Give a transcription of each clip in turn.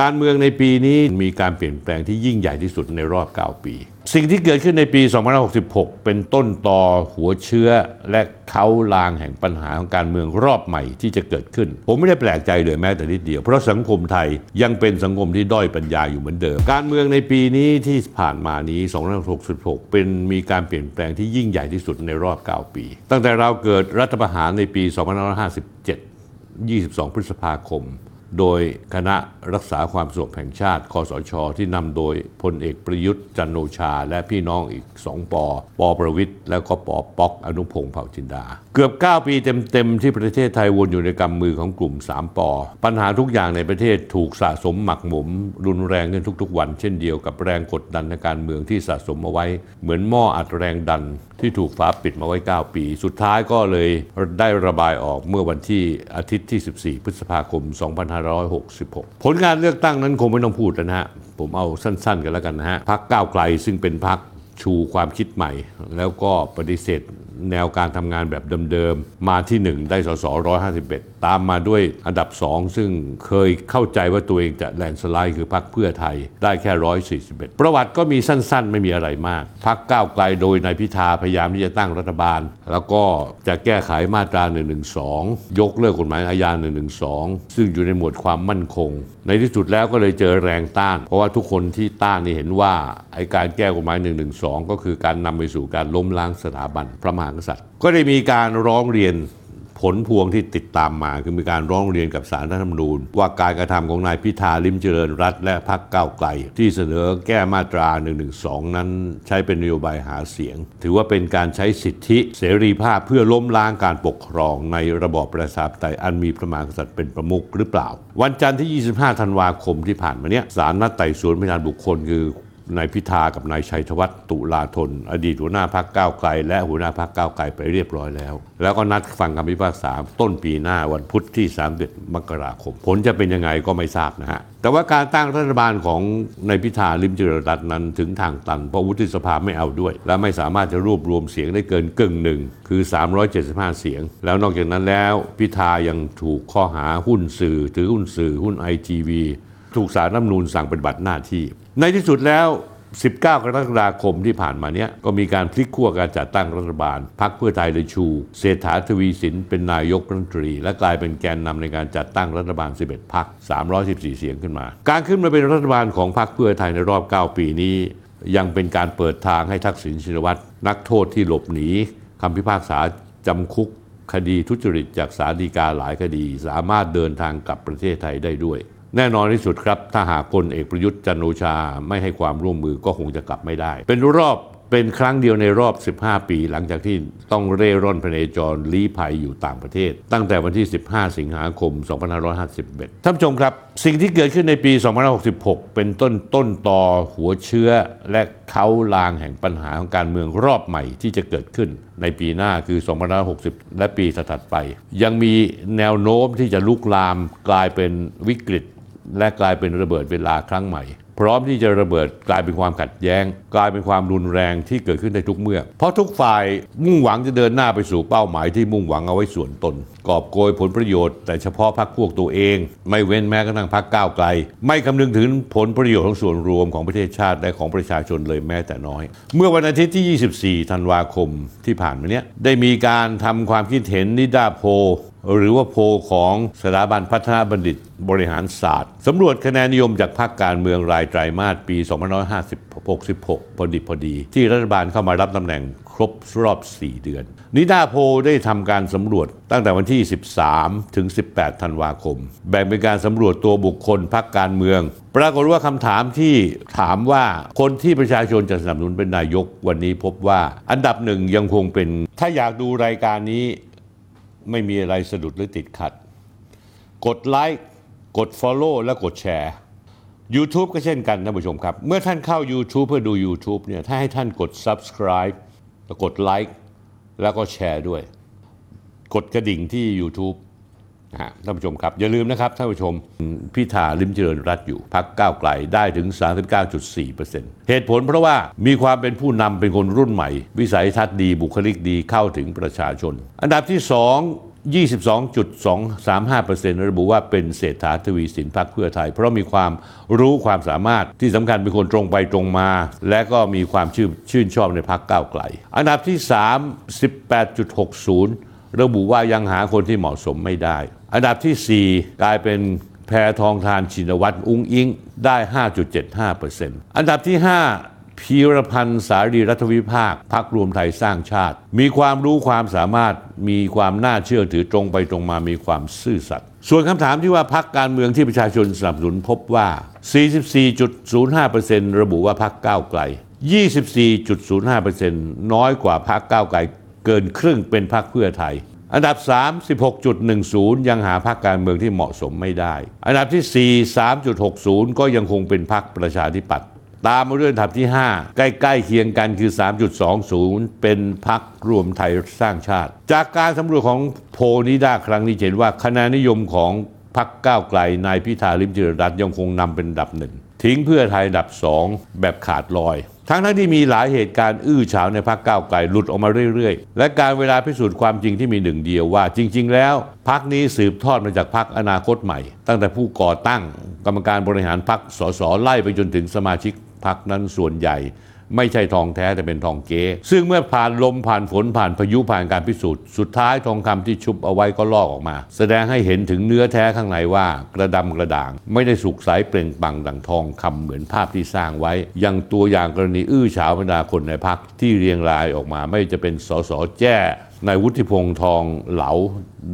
การเมืองในปีนี้มีการเปลี่ยนแปลงที่ยิ่งใหญ่ที่สุดในรอบ 9 ปี สิ่งที่เกิดขึ้นในปี 2566 เป็นต้นต่อหัวเชื้อและเขาลางแห่งปัญหาของการเมืองรอบใหม่ที่จะเกิดขึ้น ผมไม่ได้แปลกใจเลยแม้แต่นิดเดียว เพราะสังคมไทยยังเป็นสังคมที่ด้อยปัญญาอยู่เหมือนเดิม การเมืองในปีนี้ที่ผ่านมานี้ 2566 เป็นมีการเปลี่ยนแปลงที่ยิ่งใหญ่ที่สุดในรอบ 9 ปี ตั้งแต่เราเกิดรัฐประหารในปี 2557 22 พฤษภาคม โดยคณะรักษาความสงบแห่งชาติ คอสช ที่นำโดยพลเอกประยุทธ์จันโอชา และพี่น้องอีก2ปอปอประวิทย์แล้วก็ปอป๊อกอนุพงศ์เผ่าจินดา เกือบ 9 ปีเต็มๆ ที่ประเทศไทยวนอยู่ในกำมือของกลุ่ม 3ปอปัญหาทุกอย่างในประเทศถูกสะสมหมักหมม รุนแรงขึ้นทุกๆ วัน เช่นเดียวกับแรงกดดันในการเมืองที่สะสมเอาไว้ เหมือนหม้ออัดแรงดัน ที่ถูกฝาปิดมาไว้ 9 ปี สุดท้ายก็เลยได้ระบายออกเมื่อวันที่อาทิตย์ที่ 14 พฤษภาคม 2566 ผลงานเลือกตั้งนั้นคงไม่ต้องพูดนะฮะ ผมเอาสั้นๆ กันแล้วกันนะฮะพักก้าวไกลซึ่งเป็นพักชูความคิดใหม่ แล้วก็ปฏิเสธแนวการทำงานแบบเดิมๆ มาที่ 1 ได้สส151 ตามมาด้วยอันดับ2ซึ่งเคยเข้าใจว่าตัวเองจะแลนสไลด์คือพักเพื่อไทยได้แค่ 141 ประวัติก็มีสั้นๆ ไม่มีอะไรมากพักก้าวไกลโดยนายพิธาพยายามที่จะตั้งรัฐบาล แล้วก็จะแก้ไขมาตรา 112 ยกเลิกกฎหมายอาญา 112 ซึ่งอยู่ในหมวดความมั่นคง ในที่สุดแล้วก็เลยเจอแรงต้าน เพราะว่าทุกคนที่ต้านนี่เห็นว่าไอการแก้กฎหมาย 112 ก็คือการนำไปสู่การล้มล้างสถาบันพระมหากษัตริย์ ก็ได้มีการร้องเรียน ผลพวงที่ติดตามมาคือมีการร้องเรียนกับสารรัฐธรรมนูญ ว่าการกระทำของนายพิธาลิมเจริญรัตและพรรคก้าวไกล ที่เสนอแก้มาตรา 112 นั้นใช้เป็นนโยบายหาเสียง ถือว่าเป็นการใช้สิทธิเสรีภาพเพื่อล้มล้างการปกครองในระบอบประชาธิปไตยอันมีพระมหากษัตริย์เป็นประมุขหรือเปล่า วันจันทร์ที่ 25 ธันวาคมที่ผ่านมาเนี้ยศาลนัดไต่สวนพยานบุคคลคือ นายพิธากับนายชัยธวัฒน์ตุลาธน อดีตหัวหน้าพักก้าวไกล และหัวหน้าพักก้าวไกลไปเรียบร้อยแล้ว แล้วก็นัดฟังคำพิพากษาต้นปีหน้าวันพุธที่31มกราคม ผลจะเป็นยังไงก็ไม่ทราบนะฮะ แต่ว่าการตั้งรัฐบาลของนายพิธาลิมเจริญรัตน์นั้นถึงทางตันเพราะวุฒิสภาไม่เอาด้วย และไม่สามารถจะรวบรวมเสียงได้เกินกึ่งหนึ่งคือ 375 เสียง แล้วนอกจากนั้นแล้วพิธายังถูกข้อหาหุ้นสื่อถือหุ้นสื่อหุ้นไอทีวีถูกสารรัฐมนูญสั่งปฏิบัติหน้าที่ ในที่สุดแล้ว 19 กรกฎาคมที่ผ่านมาเนี้ยก็มีการพลิกขั้วการจัดตั้งรัฐบาล พรรคเพื่อไทยเลยชู เศรษฐาทวีสินเป็นนายกรัฐมนตรี และกลายเป็นแกนนำในการจัดตั้งรัฐบาล 11 พรรค 314 เสียงขึ้นมา การขึ้นมาเป็นรัฐบาลของพรรคเพื่อไทยในรอบ 9 ปีนี้ ยังเป็นการเปิดทางให้ทักษิณชินวัตรนักโทษที่หลบหนีคำพิพากษาจำคุกคดีทุจริตจากศาลฎีกาหลายคดี สามารถเดินทางกลับประเทศไทยได้ด้วย แน่นอนที่สุดครับ ถ้าหากพลเอกประยุทธ์จันโอชาไม่ให้ความร่วมมือก็คงจะกลับไม่ได้ เป็นรอบเป็นครั้งเดียวในรอบ 15 ปี หลังจากที่ต้องเร่ร่อนพเนจรลี้ภัยอยู่ต่างประเทศ ตั้งแต่วันที่ 15 สิงหาคม 2551 ท่านผู้ชมครับ สิ่งที่เกิดขึ้นในปี 2566 เป็นต้นต้นต่อหัวเชื้อและเขาลางแห่งปัญหาของการเมืองรอบใหม่ที่จะเกิดขึ้นในปีหน้าคือ 2560 และปีถัดไป ยังมีแนวโน้มที่จะลุกลามกลายเป็นวิกฤต และกลายเป็นระเบิดเวลาครั้งใหม่ พร้อมที่จะระเบิดกลายเป็นความขัดแย้ง กลายเป็นความรุนแรงที่เกิดขึ้นในทุกเมื่อ เพราะทุกฝ่ายมุ่งหวังจะเดินหน้าไปสู่เป้าหมายที่มุ่งหวังเอาไว้ส่วนตน กอบโกยผลประโยชน์ แต่เฉพาะพรรคพวกตัวเอง ไม่เว้นแม้กระทั่งพรรคก้าวไกล ไม่คำนึงถึงผลประโยชน์ของส่วนรวมของประเทศชาติและของประชาชนเลยแม้แต่น้อย เมื่อวันอาทิตย์ที่ 24 ธันวาคมที่ผ่านมาเนี้ยได้มีการทำความคิดเห็นนิดาโพ หรือว่าโพของสถาบันพัฒนาบัณฑิตบริหารศาสตร์สำรวจคะแนนนิยมจากภาคการเมืองรายไตรมาสปี 2566 พอดีพอดี ที่รัฐบาลเข้ามารับตำแหน่งครบรอบ 4 เดือน นิดาโพได้ทำการสำรวจตั้งแต่วันที่ 13 ถึง 18 ธันวาคม แบ่งเป็นการสำรวจตัวบุคคลพักการเมือง ปรากฏว่าคำถามที่ถามว่าคนที่ประชาชนจะสนับสนุนเป็นนายกวันนี้พบว่าอันดับหนึ่งยังคงเป็น ถ้าอยากดูรายการนี้ ไม่มีอะไรสะดุดหรือติดขัด กดไลค์กด Follow และกดแชร์ YouTube ก็เช่นกันท่านผู้ชมครับ เมื่อท่านเข้า YouTube เพื่อดู YouTube เนี่ยถ้าให้ท่านกด Subscribe แล้วกดไลค์แล้วก็แชร์ด้วย กดกระดิ่งที่ YouTube นะฮะท่านผู้ชมครับ อย่าลืมนะครับท่านผู้ชมพิธาลิมเจริญรัตอยู่พักก้าวไกลได้ถึง 39.4%เหตุผลเพราะว่ามีความเป็นผู้นำเป็นคนรุ่นใหม่ วิสัยทัศน์ดีบุคลิกดีเข้าถึงประชาชน อันดับที่ 2 22.235%ระบุว่าเป็นเศรษฐาทวีสินพรรคเพื่อไทย เพราะมีความรู้ความสามารถที่สำคัญเป็นคนตรงไปตรงมา และก็มีความชื่นชื่นชอบในพรรคก้าวไกล อันดับที่ 3 18.60 ระบุว่ายังหาคนที่เหมาะสมไม่ได้ อันดับทีสี่ 4 กลายเป็นแพทองทานชินวัตรอุ้งอิงได้ 5.75%อันดับที่ 5พีรพันธ์สารีรัฐวิภาคพักรวมไทยสร้างชาติ มีความรู้ความสามารถมีความน่าเชื่อถือตรงไปตรงมามีความซื่อสัตย์ส่วนคำถามที่ว่าพักการเมืองที่ประชาชนสนับสนุนพบว่า 44.05%ระบุว่าพักก้าวไกล 24.05%น้อยกว่าพักก้าวไกล เกินครึ่งเป็นพักเพื่อไทย อันดับ3 16.10 ยังหาพรรคการเมืองที่เหมาะสมไม่ได้ อันดับที่ 4 3.60 ก็ยังคงเป็นพรรคประชาธิปัตย์ตามมาด้วยอันดับที่ 5 ใกล้ๆเคียงกันคือ 3.20 เป็นพักรวมไทยสร้างชาติ จากการสำรวจของโพนิด้าครั้งนี้เห็นว่าคะแนนนิยมของพักก้าวไกลนายพิธาลิมเจริญรัตน์ยังคงนำเป็นอันดับหนึ่ง ทิ้งเพื่อไทยอันดับ 2 แบบขาดลอย ทั้งทั้งที่มีหลายเหตุการณ์อื้อฉาวในพักก้าวไกลหลุดออกมาเรื่อยๆ และการเวลาพิสูจน์ความจริงที่มีหนึ่งเดียวว่า จริง ๆ แล้วพักนี้สืบทอดมาจากพักอนาคตใหม่ ตั้งแต่ผู้ก่อตั้ง กรรมการบริหารพักสสไล่ไปจนถึงสมาชิกพักนั้นส่วนใหญ่ ไม่ใช่ทองแท้แต่เป็นทองเก๊ซึ่งเมื่อผ่านลมผ่านฝนผ่านพายุผ่านการพิสูจน์ สุดท้ายทองคำที่ชุบเอาไว้ก็ลอกออกมา แสดงให้เห็นถึงเนื้อแท้ข้างในว่ากระดำกระด่าง ไม่ได้สุกใสเปล่งปังดังทองคำเหมือนภาพที่สร้างไว้ อยังตัวอย่างกรณีอื้อฉาวบรรดาคนในพักที่เรียงรายออกมา ไม่จะเป็นสสแจ้นายวุฒิพงษ์ทองเหลา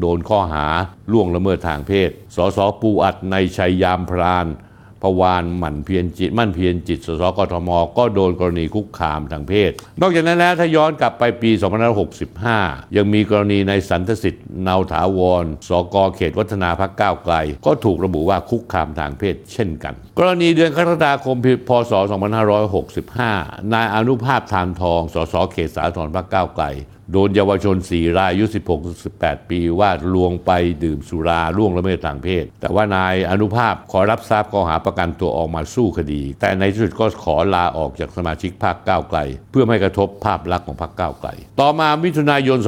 โดนข้อหาล่วงละเมิดทางเพศ สสปูอัดในชัยยามพราน พวานหมั่นเพียรจิต มั่นเพียรจิตสสกทม ก็โดนกรณีคุกคามทางเพศ นอกจากนั้นแล้วถ้าย้อนกลับไปปี2565 ยังมีกรณีในสันทสิทธิ์เนาถาวร สกเขตวัฒนาพักก้าวไกล ก็ถูกระบุว่าคุกคามทางเพศเช่นกัน กรณีเดือนกรกฎาคมพศ 2565 นายอนุภาพทานทอง สสเขตสาธรพักก้าวไกล โดนเยาวชน 4 รายอายุ 16-18 ปีว่าลวงไปดื่มสุราล่วงละเมิดทางเพศ แต่ว่านายอนุภาพขอรับทราบข้อหาประกันตัวออกมาสู้คดี แต่ในที่สุดก็ขอลาออกจากสมาชิกพรรคก้าวไกล เพื่อไม่กระทบภาพลักษณ์ของพรรคก้าวไกล ต่อมามิถุนายน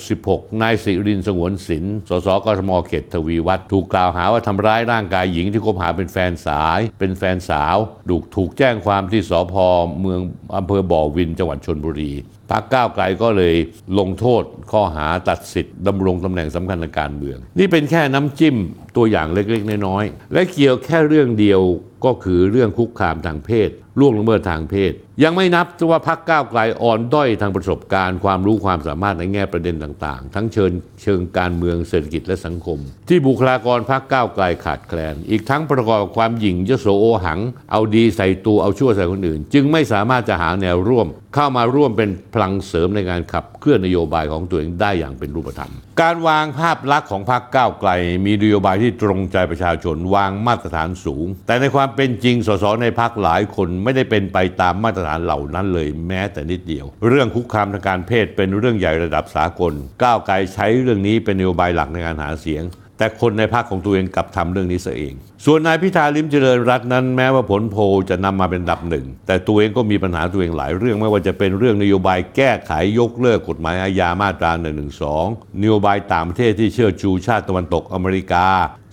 2566 นายสิรินทร์สงวนศิลป์สสกทมเขตทวีวัฒน์ถูกกล่าวหาว่าทำร้ายร่างกายหญิงที่คบหาเป็นแฟนสาย เป็นแฟนสาวถูกถูกแจ้งความที่สพเมืองอำเภอบ่อวินจังหวัดชนบุรี พรรคก้าวไกลก็เลยลงโทษข้อหาตัดสิทธิ์ดำรงตำแหน่งสำคัญทางการเมือง นี่เป็นแค่น้ำจิ้มตัวอย่างเล็กๆ น้อยๆและเกี่ยวแค่เรื่องเดียว ก็คือเรื่องคุกคามทางเพศล่วงละเมิดทางเพศ ยังไม่นับว่าพรรคก้าวไกลอ่อนด้อยทางประสบการณ์ ความรู้ความสามารถในแง่ประเด็นต่างๆ ทั้งเชิญเชิงการเมืองเศรษฐกิจและสังคม ที่บุคลากรพรรคก้าวไกลขาดแคลน อีกทั้งประกอบกับความหยิ่งยโสโอหัง เอาดีใส่ตัวเอาชั่วใส่คนอื่น จึงไม่สามารถจะหาแนวร่วม เข้ามาร่วมเป็นพลังเสริมในการขับเคลื่อนนโยบายของตัวเองได้อย่างเป็นรูปธรรม การวางภาพลักษณ์ของพรรคก้าวไกล มีนโยบายที่ตรงใจประชาชนวางมาตรฐานสูง แต่ในความเป็นจริงสสในพรรคหลายคนไม่ได้เป็นไปตามมาตรฐานเหล่านั้นเลยแม้แต่นิดเดียว เรื่องคุกคามทางการเพศเป็นเรื่องใหญ่ระดับสากล ก้าวไกลใช้เรื่องนี้เป็นนโยบายหลักในการหาเสียง แต่คนในพรรคของตัวเองกลับทำเรื่องนี้ซะเอง ส่วนนายพิธาลิมเจริญรัตน์นั้นแม้ว่าผลโพลจะนำมาเป็นดับหนึ่ง แต่ตัวเองก็มีปัญหาตัวเองหลายเรื่อง ไม่ว่าจะเป็นเรื่องนโยบายแก้ไขยกเลิกกฎหมายอาญามาตรา1นึนโยบายต่างประเทศที่เชื่อชูชาติตะวันตกอเมริกา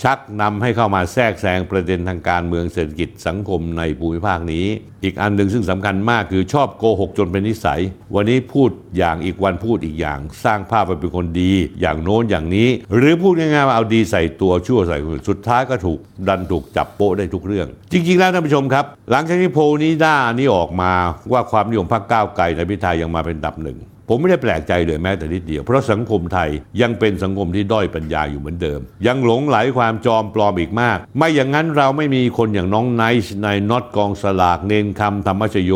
ชักนำให้เข้ามาแทรกแซงประเด็นทางการเมืองเศรษฐกิจสังคมในภูมิภาคนี้อีกอันหนึ่งซึ่งสำคัญมากคือชอบโกหกจนเป็นนิสัย วันนี้พูดอย่างอีกวันพูดอีกอย่าง สร้างภาพว่าเป็นคนดี อย่างโน้นอย่างนี้ หรือพูดง่ายๆว่าเอาดีใส่ตัวชั่วใส่คนสุดท้ายก็ถูกดันถูกจับโป๊ะได้ทุกเรื่อง จริง ๆ แล้วท่านผู้ชมครับ หลังจากที่โพลนี้ด้านี้ออกมาว่าความนิยมพรรคก้าวไกลในพิธายังมาเป็นดับหนึ่ง ผมไม่ได้แปลกใจเลยแม้แต่นิดเดียว เพราะสังคมไทยยังเป็นสังคมที่ด้อยปัญญาอยู่เหมือนเดิม ยังหลงไหลความจอมปลอมอีกมาก ไม่อย่างนั้นเราไม่มีคนอย่างน้องไนท์ในน็อตกองสลากเนนคำธรรมชโย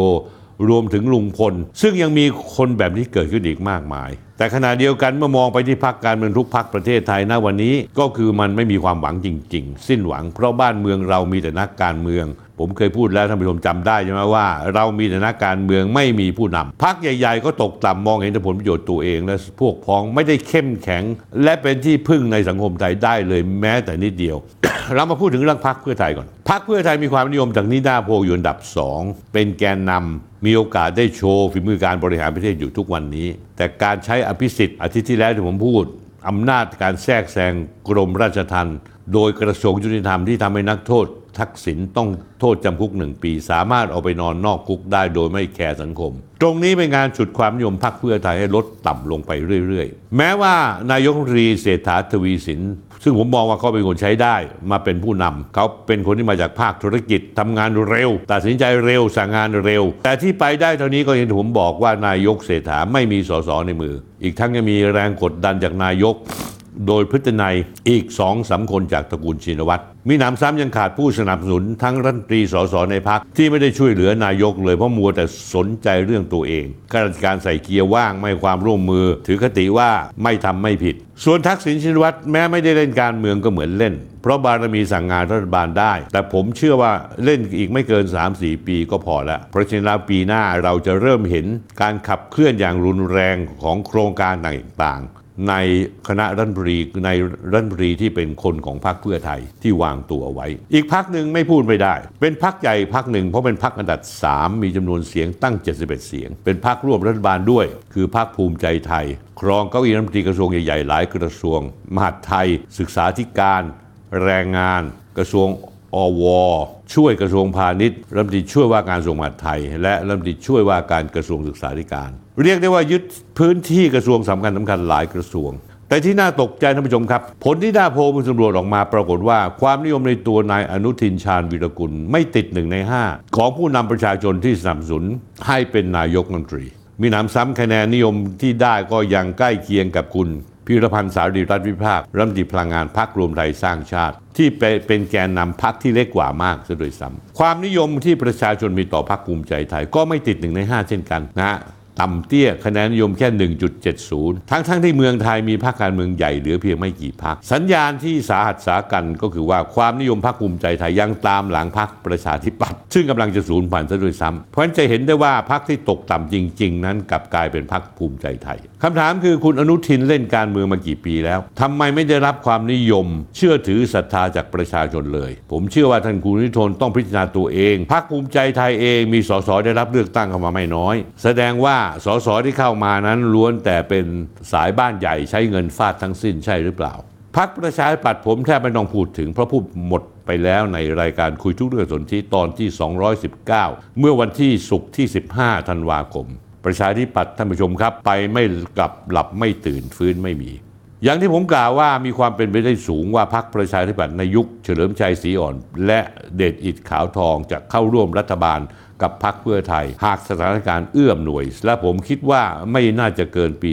รวมถึงลุงพล ซึ่งยังมีคนแบบนี้เกิดขึ้นอีกมากมาย แต่ขณะเดียวกันเมื่อมองไปที่พักการเมืองทุกพักประเทศไทยณวันนี้ ก็คือมันไม่มีความหวังจริง ๆ สิ้นหวังเพราะบ้านเมืองเรามีแต่นักการเมือง ผมเคยพูดแล้วท่านผู้ชมจำได้ใช่ไหมว่า เรามีแต่นักการเมืองไม่มีผู้นำพักใหญ่ ๆ ก็ตกต่ำมองเห็นแต่ผลประโยชน์ตัวเอง และพวกพ้องไม่ได้เข้มแข็ง และเป็นที่พึ่งในสังคมไทยได้เลยแม้แต่นิดเดียว เรามาพูดถึงเรื่องพักเพื่อไทยก่อนพักเพื่อไทยมีความนิยมจากนิดาโพลอยู่อันดับสองเป็นแกนนำ มีโอกาสได้โชว์ฝีมือการบริหารประเทศอยู่ทุกวันนี้ แต่การใช้อภิสิทธิ์อาทิตย์ที่แล้วที่ผมพูดอำนาจการแทรกแซงกรมราชทัณฑ์โดยกระทรวงยุติธรรมที่ทำให้นักโทษ ทักษิณต้องโทษจำคุกหนึ่งปี สามารถเอาไปนอนนอกคุกได้โดยไม่แคร์สังคม ตรงนี้เป็นงานฉุดความนิยมพรรคเพื่อไทยให้ลดต่ำลงไปเรื่อยๆ แม้ว่านายกรัฐมนตรีเศรษฐาทวีสิน ซึ่งผมมองว่าเขาเป็นคนใช้ได้มาเป็นผู้นำเขาเป็นคนที่มาจากภาคธุรกิจทำงานเร็ว ตัดสินใจเร็วสั่งงานเร็ว แต่ที่ไปได้เท่านี้ก็อย่างที่ผมบอกว่านายกเศรษฐาไม่มีสสในมือ อีกทั้งยังมีแรงกดดันจากนายก โดยพฤตินัยอีกสองสามคนจากตระกูลชินวัตรมีหนำซ้ำยังขาดผู้สนับสนุนทั้งรัฐมนตรีสสในพักที่ไม่ได้ช่วยเหลือนายกเลยเพราะมัวแต่สนใจเรื่องตัวเองข้าราชการใส่เกียร์ว่างไม่ความร่วมมือ ถือคติว่าไม่ทำไม่ผิด ส่วนทักษิณชินวัตรแม้ไม่ได้เล่นการเมืองก็เหมือนเล่น เพราะบารมีสั่งงานรัฐบาลได้ แต่ผมเชื่อว่าเล่นอีกไม่เกิน 3-4 ปีก็พอล้วเพราะฉะนั้นแล้วปีหน้าเราจะเริ่มเห็นการขับเคลื่อนอย่างรุนแรงของโครงการต่างๆ ในคณะรัฐมนตรีในรัฐมนตรีที่เป็นคนของพรรคเพื่อไทยที่วางตัวไว้ อีกพักหนึ่งไม่พูดไม่ได้ เป็นพักใหญ่พักหนึ่งเพราะเป็นพักอันดับ3มีจำนวนเสียงตั้ง 71 เสียง เป็นพักร่วมรัฐบาลด้วย คือพักภูมิใจไทย ครองเก้าอี้รัฐมนตรีกระทรวงใหญ่ๆหลายกระทรวง มหาดไทย ศึกษาธิการ แรงงาน กระทรวง อวช่วยกระทรวงพาณิชย์รัฐมนตรีช่วยว่าการกระทรวงมหาดไทย และรัฐมนตรีช่วยว่าการกระทรวงศึกษาธิการ เรียกได้ว่ายึดพื้นที่กระทรวงสำคัญสำคัญหลายกระทรวง แต่ที่น่าตกใจท่านผู้ชมครับ ผลที่ด้าโพลสำรวจออกมาปรากฏว่า ความนิยมในตัวนายอนุทินชาญวีรกุลไม่ติดหนึ่งในห้าของผู้นำประชาชนที่สนับสนุนให้เป็นนายกรัฐมนตรีมีหนำซ้ำคะแนนนิยมที่ได้ก็ยังใกล้เคียงกับคุณ พิรพันธ์สารีรัฐวิภาครัฐมนตรีพลังงานพักรวมไทยสร้างชาติ ที่เป็นแกนนำพักที่เล็กกว่ามากซะโดยซ้ำความนิยมที่ประชาชนมีต่อพักภูมิใจไทย ก็ไม่ติดหนึ่งในห้าเช่นกันนะฮะต่ำเตี้ยคะแนนนิยมแค่ 1.70 ทั้งทั้งที่เมืองไทยมีพรรคการเมืองใหญ่เหลือเพียงไม่กี่พรรคสัญญาณที่สาหัสสากันก็คือว่าความนิยมพรรคภูมิใจไทยยังตามหลังพรรคประชาธิปัตย์ซึ่งกำลังจะสูญพันธุ์ซะด้วยซ้ำเพราะฉะนั้นจะเห็นได้ว่าพรรคที่ตกต่ำจริง ๆ นั้นกลับกลายเป็นพรรคภูมิใจไทย คำถามคือคุณอนุทินเล่นการเมืองมากี่ปีแล้วทำไมไม่ได้รับความนิยม เชื่อถือศรัทธาจากประชาชนเลย ผมเชื่อว่าท่านคุณนุทินต้องพิจารณาตัวเองพรรคภูมิใจไทยเองมีสสได้รับเลือกตั้งเข้ามาไม่น้อย แสดงว่าสสที่เข้ามานั้นล้วนแต่เป็นสายบ้านใหญ่ใช้เงินฟาดทั้งสิ้นใช่หรือเปล่าพักประชาธิปัตย์ผมแทบไม่ต้องพูดถึงเพราะพูดหมดไปแล้วในรายการคุยทุกเรื่องสนที่ตอนที่ 219 เมื่อวันที่ศุกร์ที่ 15 ธันวาคม ประชาธิปัตย์ท่านผู้ชมครับ ไปไม่กลับหลับไม่ตื่นฟื้นไม่มี อย่างที่ผมกล่าวว่ามีความเป็นไปได้สูงว่าพรรคประชาธิปัตย์ในยุคเฉลิมชัยศรีอ่อน และเดชอิดขาวทองจะเข้าร่วมรัฐบาลกับพรรคเพื่อไทย หากสถานการณ์เอื้อมหน่วย และผมคิดว่าไม่น่าจะเกินปี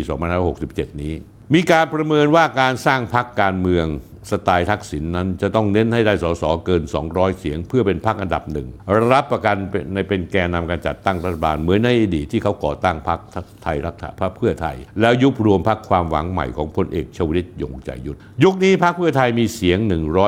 2567 นี้ มีการประเมินว่าการสร้างพรรคการเมือง สไตล์ทักษิณนนั้นจะต้องเน้นให้ได้สสเกิน 200 เสียง เพื่อเป็นพรรคอันดับหนึ่ง รับประกันในเป็นแกนนำการจัดตั้งรัฐบาล เหมือนในอดีตที่เขาก่อตั้งพรรคไทยรักษาพรรคเพื่อไทย แล้วยุบรวมพรรคความหวังใหม่ของพลเอกชวลิตยงใจยุทธยุคนี้พรรคเพื่อไทยมีเสียง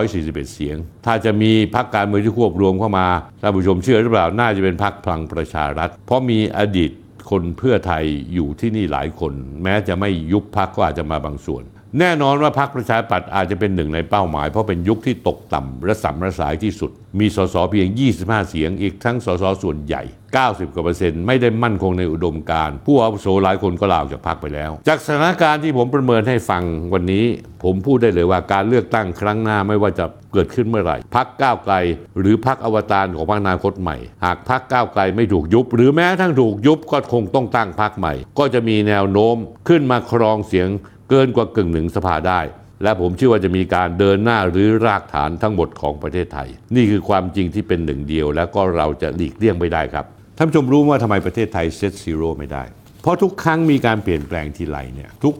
141 เสียง ถ้าจะมีพรรคการเมืองที่ควบรวมเข้ามาท่านผู้ชมเชื่อหรือเปล่าน่าจะเป็นพรรคพลังประชารัฐ เพราะมีอดีตคนเพื่อไทยอยู่ที่นี่หลายคน แม้จะไม่ยุบพรรคก็อาจจะมาบางส่วน แน่นอนว่าพรรคประชาธิปัตย์อาจจะเป็นหนึ่งในเป้าหมาย เพราะเป็นยุคที่ตกต่ำและสัมระสายที่สุด มีสสเพียง 25 เสียง อีกทั้งสสส่วนใหญ่ 90กว่าเปอร์เซ็นต์ไม่ได้มั่นคงในอุดมการผู้อาวุโสหลายคนก็ลาออกจากพรรคไปแล้ว จากสถานการณ์ที่ผมประเมินให้ฟังวันนี้ ผมพูดได้เลยว่าการเลือกตั้งครั้งหน้าไม่ว่าจะเกิดขึ้นเมื่อไหร่พรรคก้าวไกล หรือพรรคอวตารของพรรคนาคตใหม่ หากพรรคก้าวไกลไม่ถูกยุบ หรือแม้ทั้งถูกยุบก็คงต้องตั้งพรรคใหม่ ก็จะมีแนวโน้มขึ้นมาครองเสียง เกินกว่ากึ่งหนึ่งสภาได้ และผมเชื่อว่าจะมีการเดินหน้าหรือรากฐานทั้งหมดของประเทศไทย นี่คือความจริงที่เป็นหนึ่งเดียว แล้วก็เราจะหลีกเลี่ยงไม่ได้ครับท่านผู้ชมรู้ว่าทำไมประเทศไทยเซตซีโร่ไม่ได้ เพราะทุกครั้งมีการเปลี่ยนแปลงทีไรเนี่ยทุก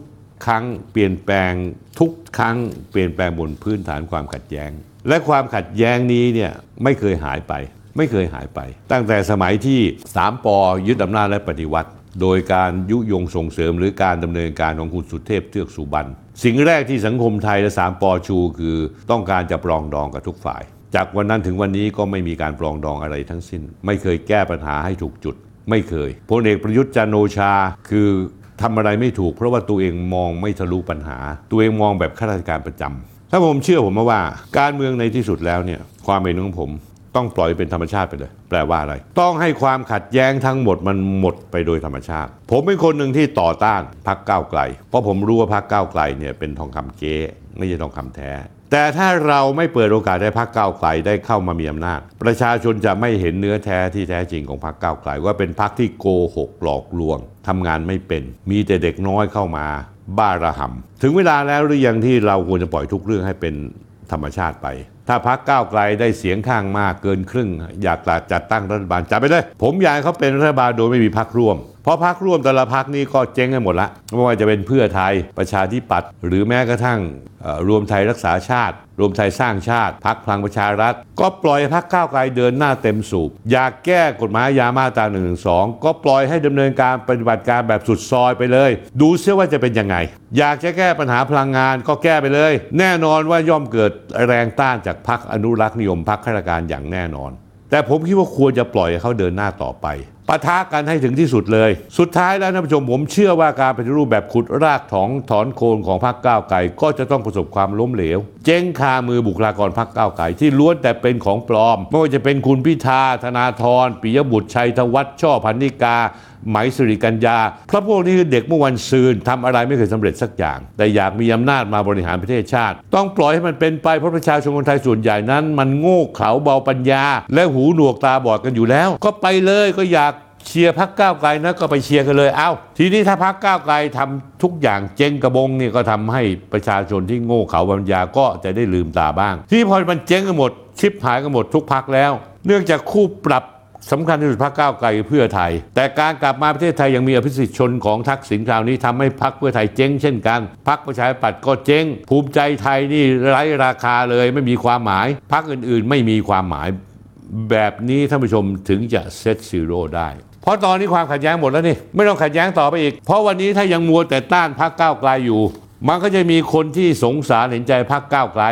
ครั้งเปลี่ยนแปลงทุกครั้งเปลี่ยนแปลงบนพื้นฐานความขัดแย้ง และความขัดแย้งนี้เนี่ยไม่เคยหายไป ไม่เคยหายไป ตั้งแต่สมัยที่สามปอยึดอำนาจและปฏิวัติ โดยการยุยงส่งเสริมหรือการดำเนินการของคุณสุเทพเทือกสุบรรณสิ่งแรกที่สังคมไทยและสามปอชู คือต้องการจะปรองดองกับทุกฝ่าย จากวันนั้นถึงวันนี้ก็ไม่มีการปรองดองอะไรทั้งสิ้น ไม่เคยแก้ปัญหาให้ถูกจุด ไม่เคยพลเอกประยุทธ์จันโอชาคือทำอะไรไม่ถูก เพราะว่าตัวเองมองไม่ทะลุปัญหา ตัวเองมองแบบข้าราชการประจำถ้าผมเชื่อผมมาว่าการเมืองในที่สุดแล้วเนี่ยความเป็นของผม ต้องปล่อยเป็นธรรมชาติไปเลย แปลว่าอะไร ต้องให้ความขัดแย้งทั้งหมดมันหมดไปโดยธรรมชาติ ผมเป็นคนหนึ่งที่ต่อต้านพักก้าวไกล เพราะผมรู้ว่าพักก้าวไกลเนี่ยเป็นทองคำเก๊ไม่ใช่ทองคำแท้ แต่ถ้าเราไม่เปิดโอกาสให้พรรคก้าวไกลได้เข้ามามีอำนาจ ประชาชนจะไม่เห็นเนื้อแท้ที่แท้จริงของพรรคก้าวไกล ว่าเป็นพรรคที่โกหกหลอกลวงทำงานไม่เป็น มีแต่เด็กน้อยเข้ามาบ้าระห่ำถึงเวลาแล้วหรือยังที่เราควรจะปล่อยทุกเรื่องให้เป็นธรรมชาติไป ถ้าพรรคก้าวไกลได้เสียงข้างมากเกินครึ่ง อยากจัดตั้งรัฐบาลจัดไปเลย ผมอยากเขาเป็นรัฐบาลโดยไม่มีพรรคร่วม เพราะพรรคร่วมแต่ละพรรคนี้ก็เจ๊งกันหมดละไม่ว่าจะเป็นเพื่อไทยประชาธิปัตย์หรือแม้กระทั่งรวมไทยรักษาชาติ รวมไทยสร้างชาติพักพลังประชารัฐ ก็ปล่อยพักก้าวไกลเดินหน้าเต็มสูบ อยากแก้กฎหมายยามาตรา1นึก็ปล่อยให้ดำเนินการปฏิบัติการแบบสุดซอยไปเลย ดูเสียว่าจะเป็นยังไง อยากจะแก้ปัญหาพลังงานก็แก้ไปเลย แน่นอนว่าย่อมเกิดแรงต้านจากพักอนุรักษ์นิยมพักข้าราชการอย่างแน่นอน แต่ผมคิดว่าควรจะปล่อยเขาเดินหน้าต่อไป ปะทะกันให้ถึงที่สุดเลย สุดท้ายแล้วท่านผู้ชมผมเชื่อว่าการปฏิรูปแบบขุดรากถองถอนโคนของพรรคก้าวไกลก็จะต้องประสบความล้มเหลว เจ๊งคามือบุคลากรพรรคก้าวไกลที่ล้วนแต่เป็นของปลอม ไม่ว่าจะเป็นคุณพิธาธนาธรปิยบุตรชัยธวัฒน์ช่อพันนิกา ไหมสิริกัญญาเพราะพวกนี้คือเด็กเมื่อวันซืนทำอะไรไม่เคยสำเร็จสักอย่าง แต่อยากมีอำนาจมาบริหารประเทศชาติ ต้องปล่อยให้มันเป็นไปเพราะประชาชนคนไทยส่วนใหญ่นั้น มันโง่เขลาเบาปัญญา และหูหนวกตาบอดกันอยู่แล้ว ก็ไปเลยก็อยากเชียร์พักก้าวไกลนะก็ไปเชียร์กันเลย เอ้า ทีนี้ถ้าพักก้าวไกลทำทุกอย่างเจงกระบงนี่ก็ทำให้ประชาชนที่โง่เขลาปัญญาก็จะได้ลืมตาบ้าง ที่พอมันเจ๊งกันหมดชิปหายกันหมดทุกพักแล้ว เนื่องจากคู่ปรับ สำคัญที่สุดพรรคก้าวไกลเพื่อไทย แต่การกลับมาประเทศไทยยังมีอภิสิทธิ์ชนของทักษิณคราวนี้ทำให้พรรคเพื่อไทยเจ๊งเช่นกันพรรคประชาธิปัตย์ก็เจ๊ง ภูมิใจไทยนี่ไร้ราคาเลยไม่มีความหมายพรรคอื่นๆ ไม่มีความหมายแบบนี้ท่านผู้ชมถึงจะ set zero ได้เพราะตอนนี้ความขัดแย้งหมดแล้วนี่ไม่ต้องขัดแย้งต่อไปอีก เพราะวันนี้ถ้ายังมัวแต่ต้านพรรคก้าวไกลอยู่ มันก็จะมีคนที่สงสารเห็นใจพรรคก้าวไกล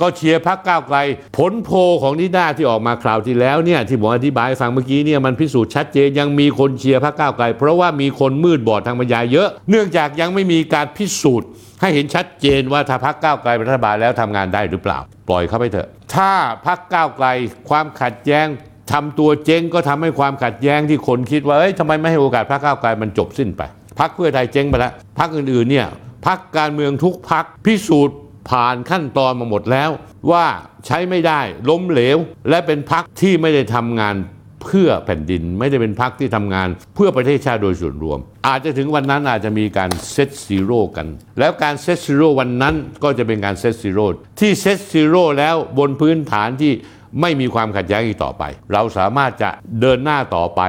ก็เชียร์พรรคก้าวไกล ผลโพลของนิด้าที่ออกมาคราวที่แล้วเนี่ยที่ผมอธิบายฟังเมื่อกี้เนี่ยมันพิสูจน์ชัดเจนยังมีคนเชียร์พรรคก้าวไกล เพราะว่ามีคนมืดบอดทางปัญญาเยอะ เนื่องจากยังไม่มีการพิสูจน์ ให้เห็นชัดเจนว่าถ้าพรรคก้าวไกลเป็นรัฐบาลแล้วทำงานได้หรือเปล่า ปล่อยเข้าไปเถอะ ถ้าพรรคก้าวไกลความขัดแย้งทำตัวเจ๊งก็ทำให้ความขัดแย้งที่คนคิดว่าเอ้ยทำไมไม่ให้โอกาสพรรคก้าวไกลมันจบสิ้นไปพรรคเพื่อไทยเจ๊งไปแล้วพรรคอื่นๆเนี่ยพรรคการเมืองทุกพรรคพิสูจน์ ผ่านขั้นตอนมาหมดแล้ว ว่าใช้ไม่ได้ล้มเหลว และเป็นพรรคที่ไม่ได้ทำงานเพื่อแผ่นดินไม่ได้เป็นพรรคที่ทำงาน เพื่อประเทศชาติโดยส่วนรวม อาจจะถึงวันนั้นอาจจะมีการ set zero กัน แล้วการ set zero วันนั้นก็จะเป็นการ set zero ที่ set zero แล้วบนพื้นฐานที่ไม่มีความขัดแย้งอีกต่อไป เราสามารถจะเดินหน้าต่อไป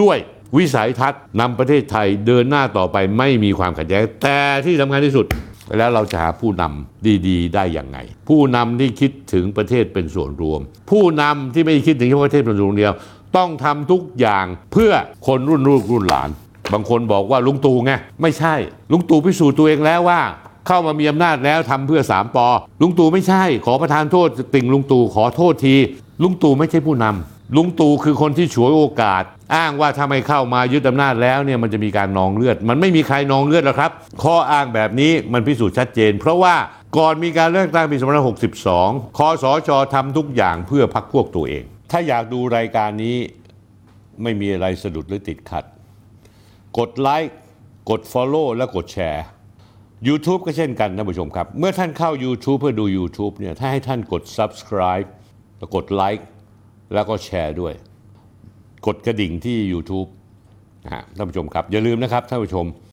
ด้วยวิสัยทัศน์นำประเทศไทยเดินหน้าต่อไปไม่มีความขัดแย้งแต่ที่สำคัญที่สุด แล้วเราจะหาผู้นำดีๆ ได้อย่างไง ผู้นำที่คิดถึงประเทศเป็นส่วนรวม ผู้นำที่ไม่คิดถึงแค่ประเทศเป็นส่วนเดียว ต้องทำทุกอย่างเพื่อคนรุ่นลูกรุ่นหลาน บางคนบอกว่าลุงตู่ไงไม่ใช่ ลุงตู่พิสูจน์ตัวเองแล้วว่า เข้ามามีอำนาจแล้วทำเพื่อสามปอลุงตู่ไม่ใช่ ขอประทานโทษติ่งลุงตู่ขอโทษที ลุงตู่ไม่ใช่ผู้นำ ลุงตู่คือคนที่ฉวยโอกาส อ้างว่าถ้าไม่เข้ามายึดอำนาจแล้วเนี่ยมันจะมีการนองเลือด มันไม่มีใครนองเลือดหรอกครับ ข้ออ้างแบบนี้มันพิสูจน์ชัดเจน เพราะว่าก่อนมีการเลือกตั้งปี2562 คอสชทำทุกอย่างเพื่อพักพวกตัวเอง ถ้าอยากดูรายการนี้ไม่มีอะไรสะดุดหรือติดขัด กดไลค์กด Follow และกดแชร์ YouTube ก็เช่นกันท่านผู้ชมครับ เมื่อท่านเข้า YouTube เพื่อดู YouTube เนี่ยถ้าให้ท่านกด Subscribe แล้วกดไลค์ แล้วก็แชร์ด้วย กดกระดิ่งที่ YouTube นะฮะท่านผู้ชมครับ อย่าลืมนะครับท่านผู้ชม